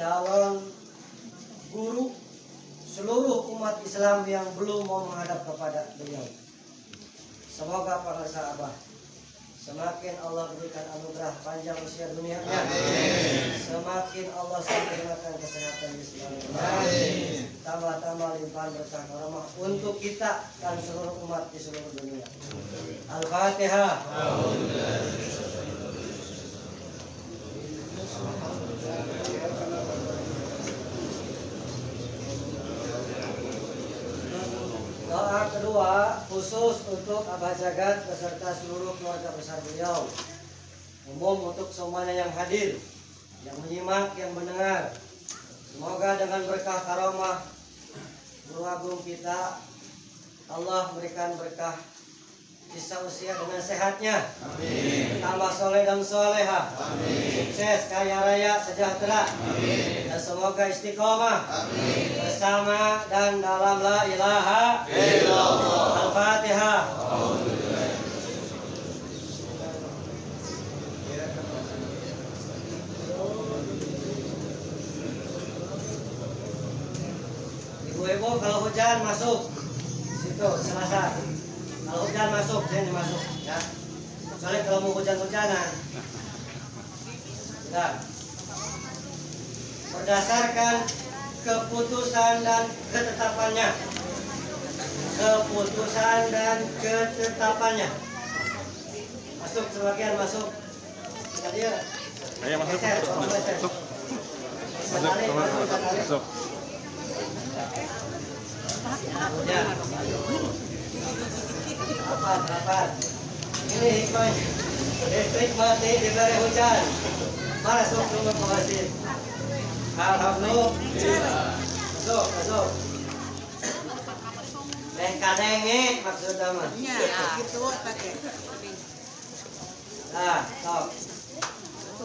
calon guru seluruh umat Islam yang belum mau menghadap kepada beliau. Semoga para sahabat semakin Allah berikan anugerah panjang usia dunianya, semakin Allah sempurnakan kesehatan di seluruh Tambah-tambah limpahan berkah rahmah untuk kita dan seluruh umat di seluruh dunia. Al-Fatihah. Doa kedua khusus untuk Abah Jagat beserta seluruh keluarga besar beliau. Umum untuk semuanya yang hadir, yang menyimak, yang mendengar. Semoga dengan berkah karomah Guru Agung kita Allah berikan berkah sisa usia dengan sehatnya. Amin. Tambah soleh dan soleha. Amin. Sukses, kaya raya, sejahtera. Amin. Dan semoga istiqomah. Amin. Bersama dan dalam la ilaha illallah. Al-Fatihah. Ibu-ibu kalau hujan masuk situ selasa. Kalau hujan masuk, sini masuk ya. Soalnya kalau mau hujan-hujanan. Nah, berdasarkan keputusan dan ketetapannya. Keputusan dan ketetapannya. Masuk sebagian masuk. Tadi ya. Ayo masuk. Masuk. Masuk. Masuk. Ya. Rapat, rapat. Ini hikmah. Listrik mati diberi hujan. Masuk rumah pengasin. Alhamdulillah. Masuk, masuk. Teh kadenge maksudnya mah. Ya, gitu pakai. Nah, stop.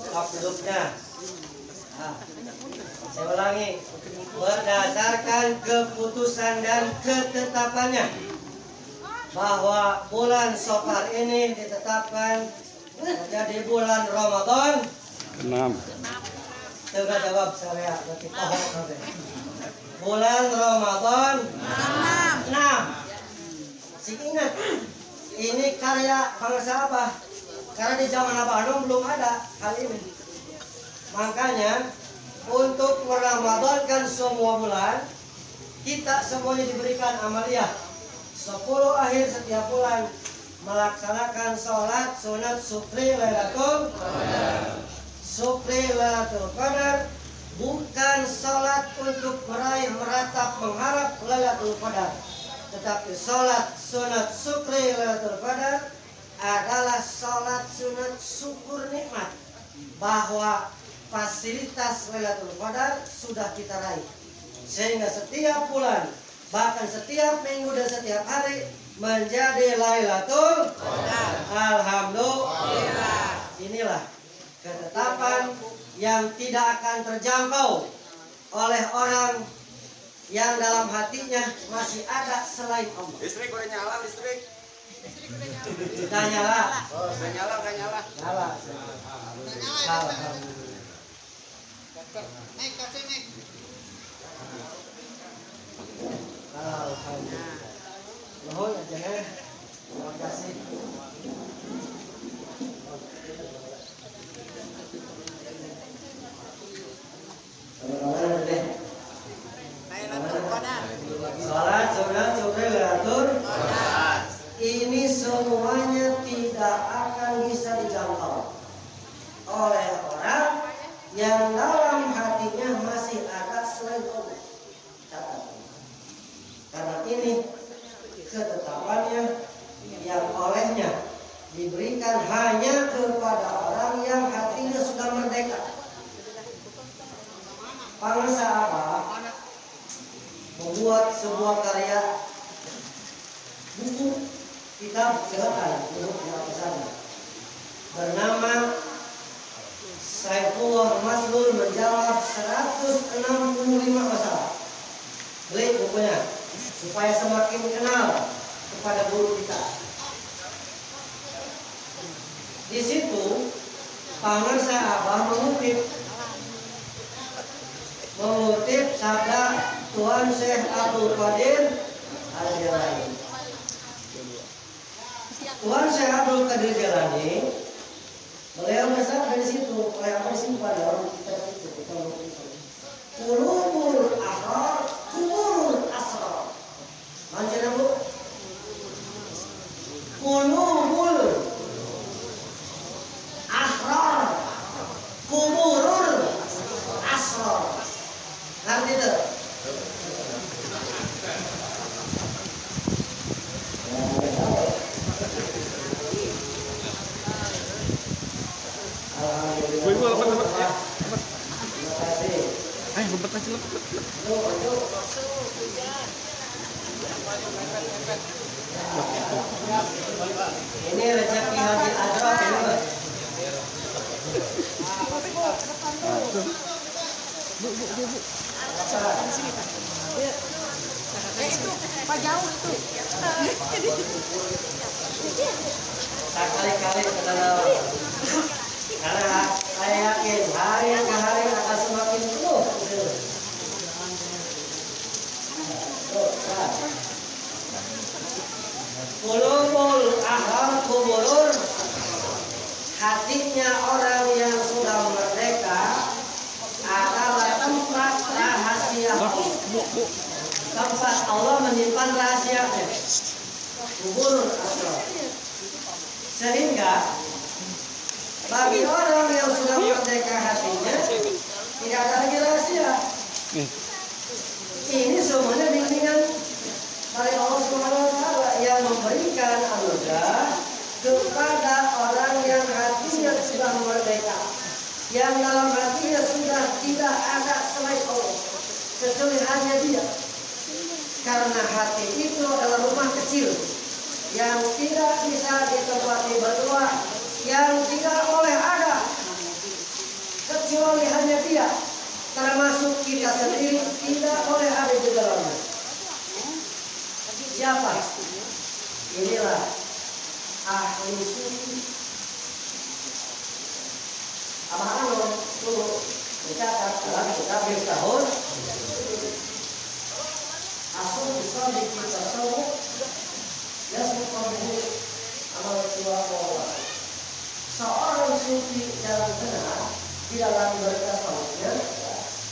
Stop duduknya. Nah, saya ulangi. Berdasarkan keputusan dan ketetapannya bahwa bulan Sofar ini ditetapkan menjadi bulan Ramadan. Enam. Coba jawab saya berarti pohon nanti. Bulan Ramadan enam. Sing ingat, ini karya bangsa apa? Karena di zaman Abah Anung belum ada hal ini. Makanya untuk meramadankan semua bulan, kita semuanya diberikan amaliyah. 10 akhir setiap bulan melaksanakan sholat sunat sukri lailatul Sukri Lailatul Qadar bukan salat untuk meraih meratap mengharap Lailatul Qadar. Tetapi salat sunat sukri Lailatul Qadar adalah salat sunat syukur nikmat bahwa fasilitas Lailatul Qadar sudah kita raih. Sehingga setiap bulan bahkan setiap minggu dan setiap hari menjadi Lailatul Qadar Alhamdulillah inilah ketetapan yang tidak akan terjangkau oleh orang yang dalam hatinya masih ada selain Allah. Listrik udah nyala listrik. Kita nyala, Oh, udah nyala udah nyala. nyala. Alhamdulillah. Naik kafe naik. Alhamdulillah. Nuhun aja ya. Terima kasih. Deh. Lailatul Qadar. Salat sunat syukri Lailatul ini semuanya tidak akan bisa dijangkau oleh orang yang dalam hatinya masih ada selain Allah. Catat. Karena ini ketetapannya yang olehnya diberikan hanya kepada orang yang hatinya sudah merdeka. Bangsa apa? membuat sebuah karya buku kitab silakan untuk di sana bernama Saifullah Maslul menjawab 165 masalah beli bukunya supaya semakin kenal kepada guru kita di situ Pangan saya Abah mengutip Abdul Qadir Al-Jalani. Tuhan Syekh Abdul Qadir Jalani beliau besar dari situ oleh apa disimpan dalam kitab itu kita Kulubul ahrar, kuburul asrar. Manjana bu? Kulubul ahrar, kuburul asrar. Ngerti itu? Woi, woi, lepas, lepas, ya. Terima kasih. Ayo, lompat aja, lompat. Yuk, yuk. Ini rezeki Haji Azraq ini, Pak. Eh itu, Pak jauh itu. Tak kali-kali ke dalam. Karena saya yakin hari ke hari akan semakin penuh. Tuh, nah. Kulubul ahal kuburur Hatinya orang yang sudah merdeka adalah tempat rahasia Allah. Tempat Allah menyimpan rahasianya. Kubur asal. Sehingga bagi orang yang sudah merdeka hatinya tidak ada lagi rahasia. Ini semuanya bimbingan dari Allah Subhanahu wa taala yang memberikan anugerah kepada orang yang hatinya sudah merdeka. Yang dalam hatinya sudah tidak ada selain Allah. Kecuali hanya dia. Karena hati itu adalah rumah kecil yang tidak bisa ditempati berdua, yang tidak boleh ada kecuali hanya dia. Termasuk kita sendiri tidak boleh ada di dalamnya. Siapa? Inilah ahli suci. Abah Anu dulu mencatat dalam kitab tahun Asal bisa di kita semua Ya semuanya amal tua Seorang sufi dalam benar Di dalam bertasawufnya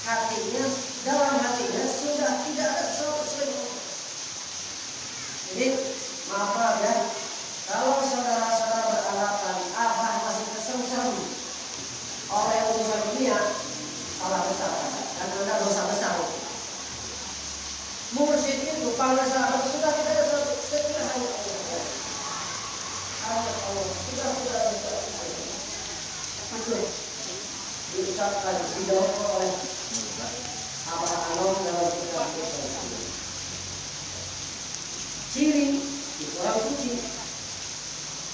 Hatinya Dalam hatinya sudah tidak ada sesuatu sekali Jadi maaf ya Kalau saudara-saudara beranggapan Abah masih kesengsem Oleh urusan dunia Salah besar Dan anda dosa besar. Mursyid itu panggil sahabat sudah tidak ada satu kecuali hanya Allah. Hanya Allah. Sudah tidak ada Itu diucapkan didorong oleh Abah Anom dalam kitab. Ciri itu orang suci.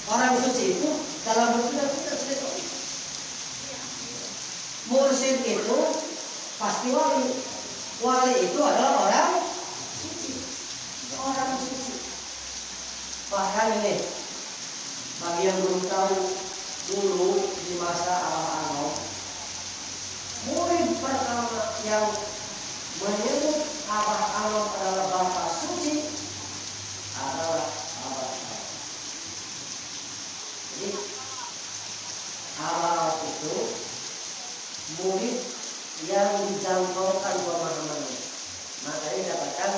Orang suci itu dalam sudah tidak selesai. Mursyid itu pasti wali. Wali itu adalah orang suci. Orang suci. Bahkan ini bagi yang belum tahu dulu di masa awal-awal murid pertama yang menyebut Abah Anom adalah Bapak Suci adalah Abah Anom. Jadi Abah itu murid yang dijangkaukan pemahamannya. Makanya dikatakan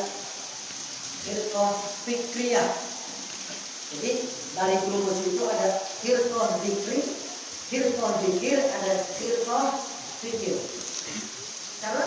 firqah fikriyah. Jadi dari guru muslim itu ada firqah zikri, firqah zikir, ada firqah fikir. Karena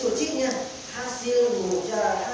手机呢，它是我家。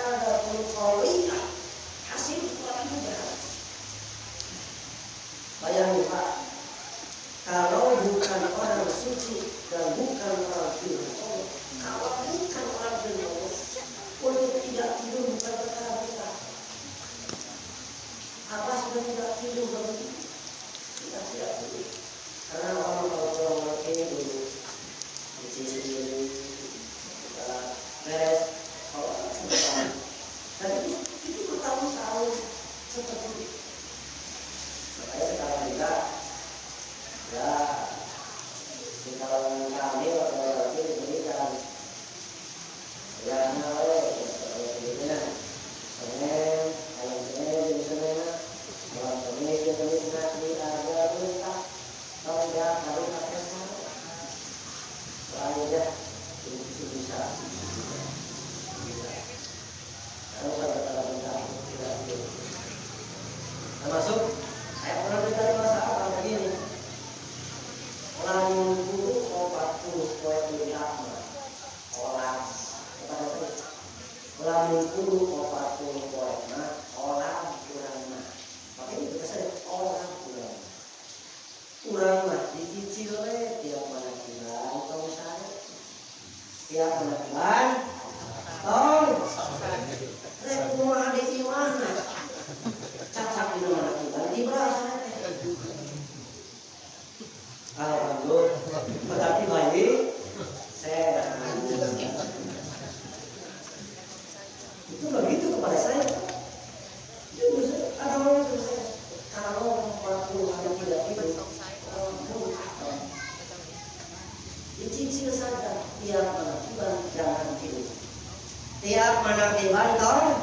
tiap menakiban kaum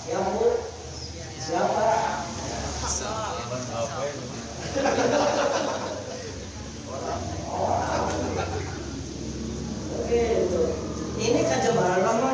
siap bu siapa? Oke, itu. Ini kejebalan lama.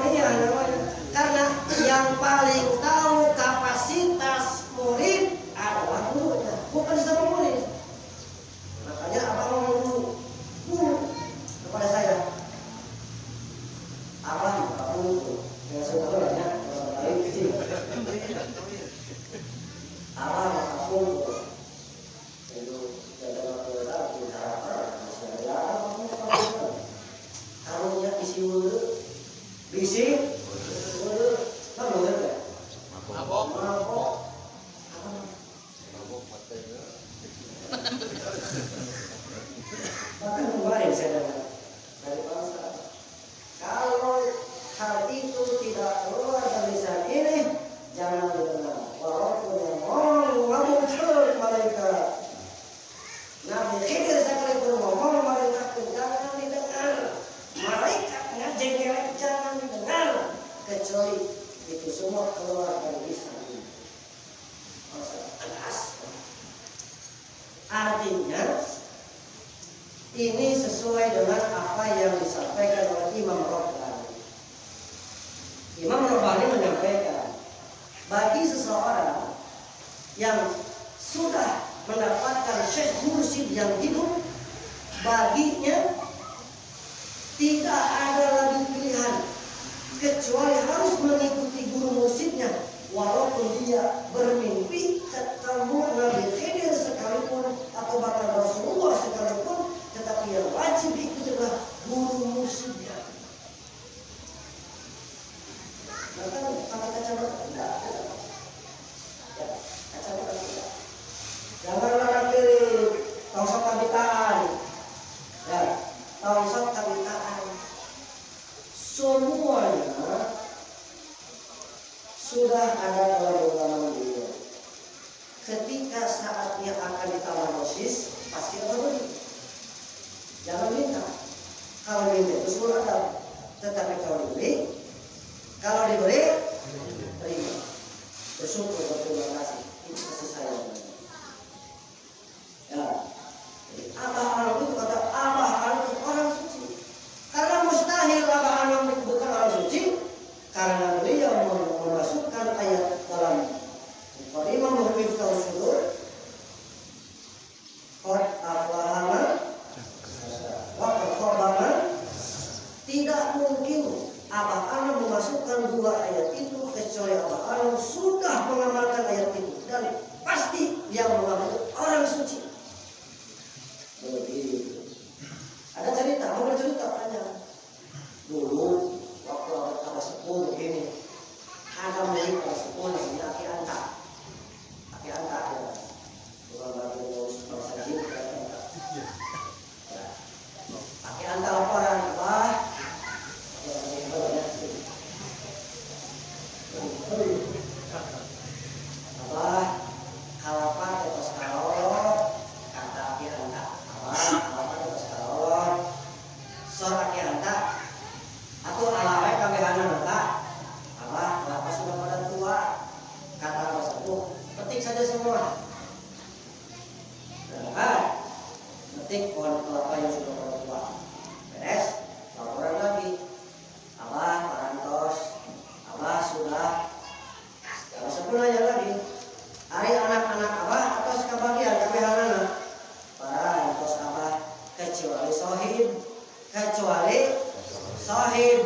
yang.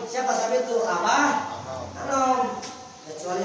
siapa sahabat itu? Abah, Anom. Kecuali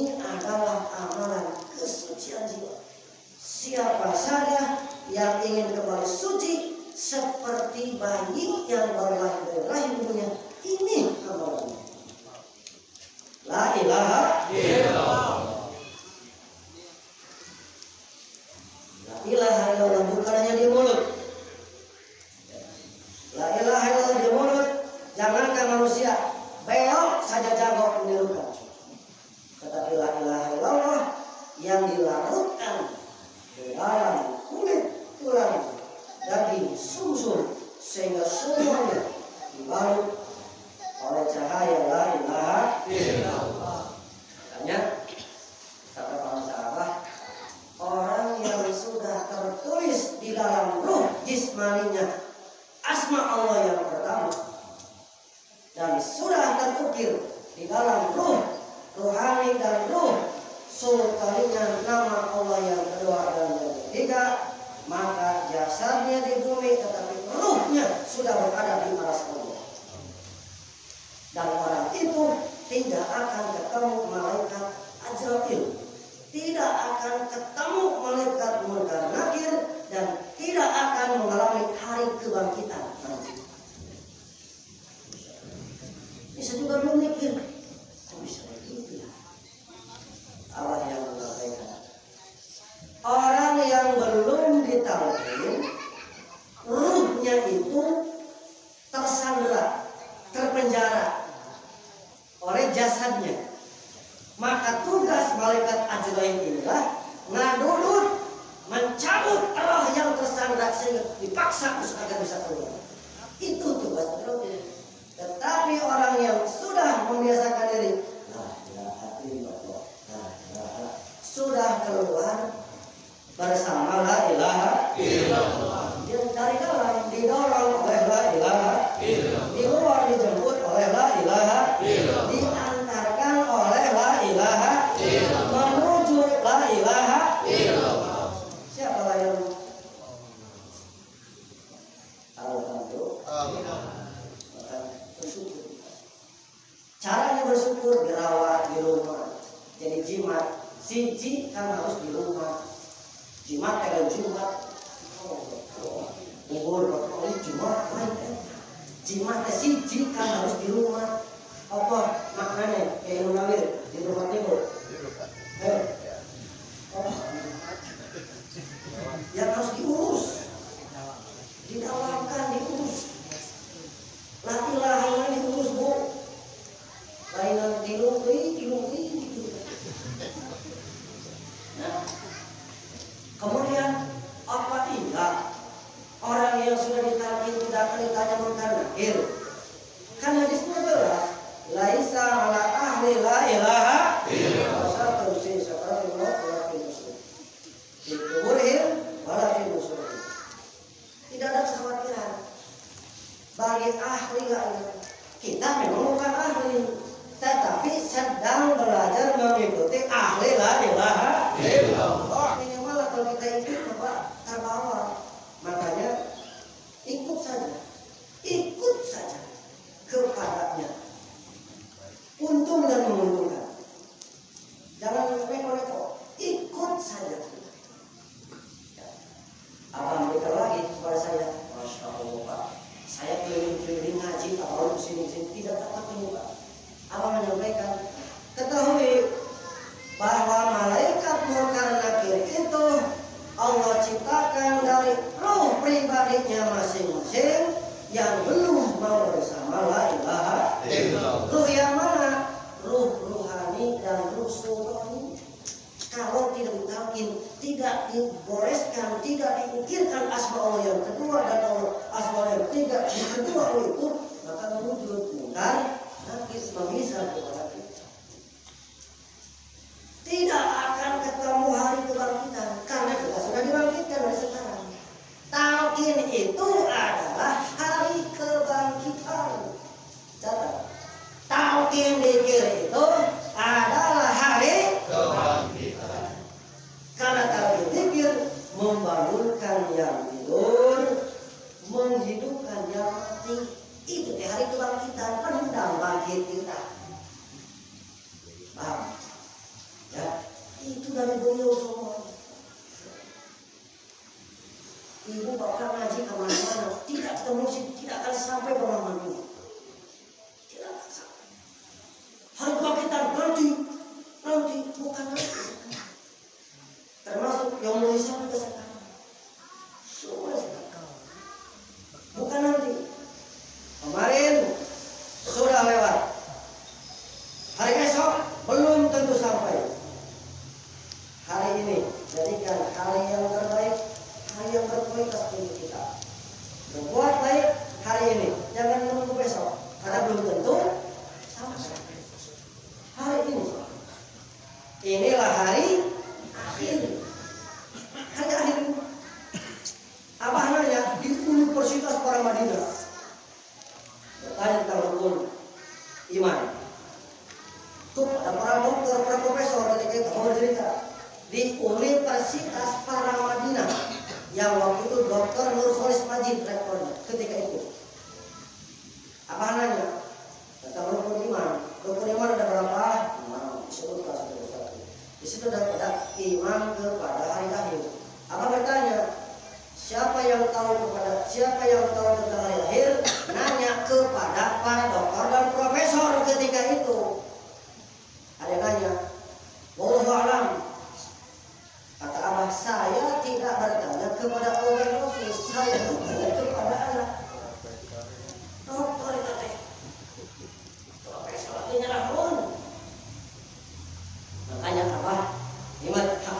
Siapa saja yang ingin kembali suci seperti bayi yang baru lahir dari rahim ibunya ini amalannya. La ilaha illallah. unggul ini cuma ya. cuma eh, sih jika harus di rumah. Apa maknanya? Kayak nunawir di rumah timur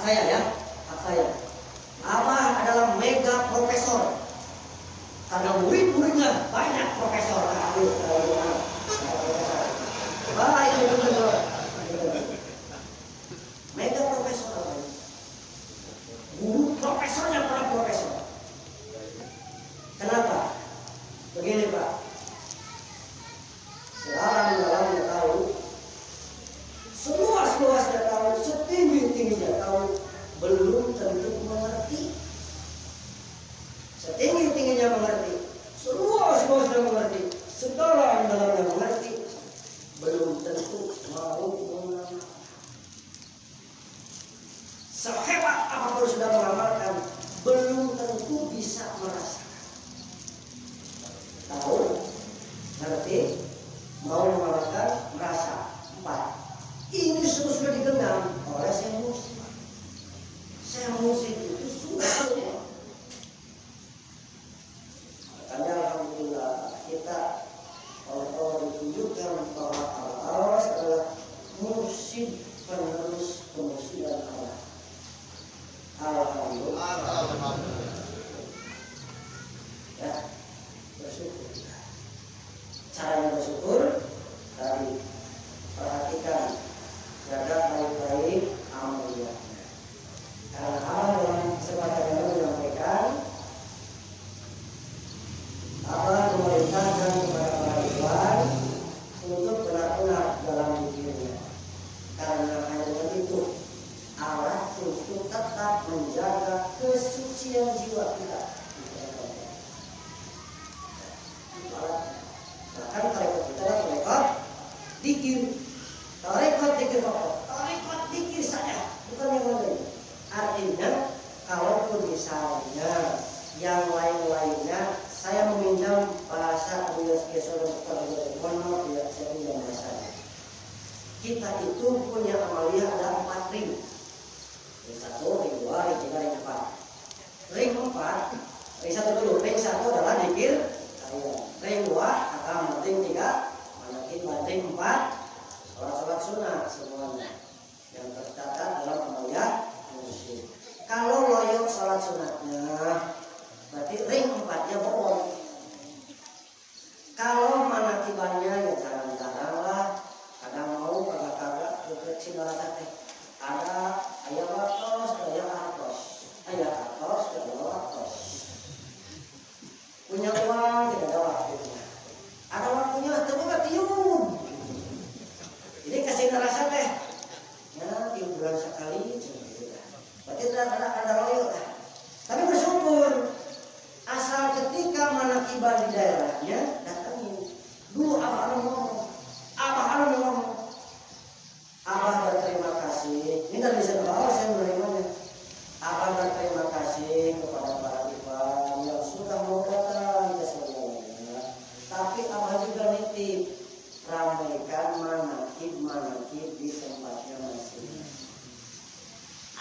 擦眼睛 Adapun misalnya yang lain-lainnya saya meminjam bahasa Abu dari Mohon tidak saya pinjam bahasa Kita itu punya amalia ada empat ring. Ring satu, ring dua, ring tiga, ring empat. Ring empat, ring satu dulu. Ring satu adalah dikir. Ring dua, akan Ring tiga, manakin. Ring empat, sholat sholat sunnah semuanya. Yang tercatat kalau loyok sholat sunatnya berarti ring empatnya bohong. Kalau mana tibanya ya jarang-jarang lah. Kadang mau kagak-kagak ke teh. Ada ayam Berarti tidak ada ada loyo dah. Tapi bersyukur. Asal ketika manakibah di daerahnya datangin. Dulu abah anu ngomong, abah anu ngomong. Abah berterima kasih. Ini dari bisa bawa saya menerimanya. Abah berterima kasih kepada para imam yang sudah mau datang ke semuanya. Tapi Abah juga nitip ramaikan manakib manakib di tempatnya masing.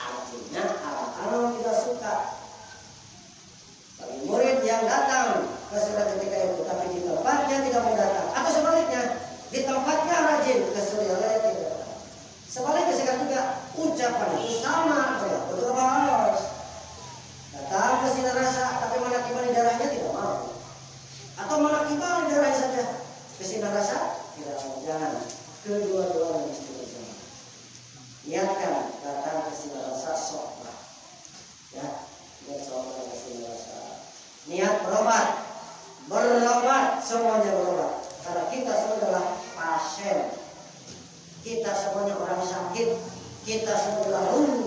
Artinya anak-anak tidak suka bagi murid yang datang ke surat ketika itu tapi di tempatnya tidak mau datang atau sebaliknya di tempatnya rajin ke surat tidak datang. Sebaliknya sekarang juga ucapan itu sama ya betul apa harus datang ke sini rasa tapi mana kibar di darahnya tidak mau atau mana kibar di darahnya saja ke sini rasa tidak mau jangan kedua-duanya mesti bersama niatkan datang ke sini rasa soklah ya niat soklah ke sini rasa niat berobat berobat semuanya berobat karena kita semua adalah pasien kita semuanya orang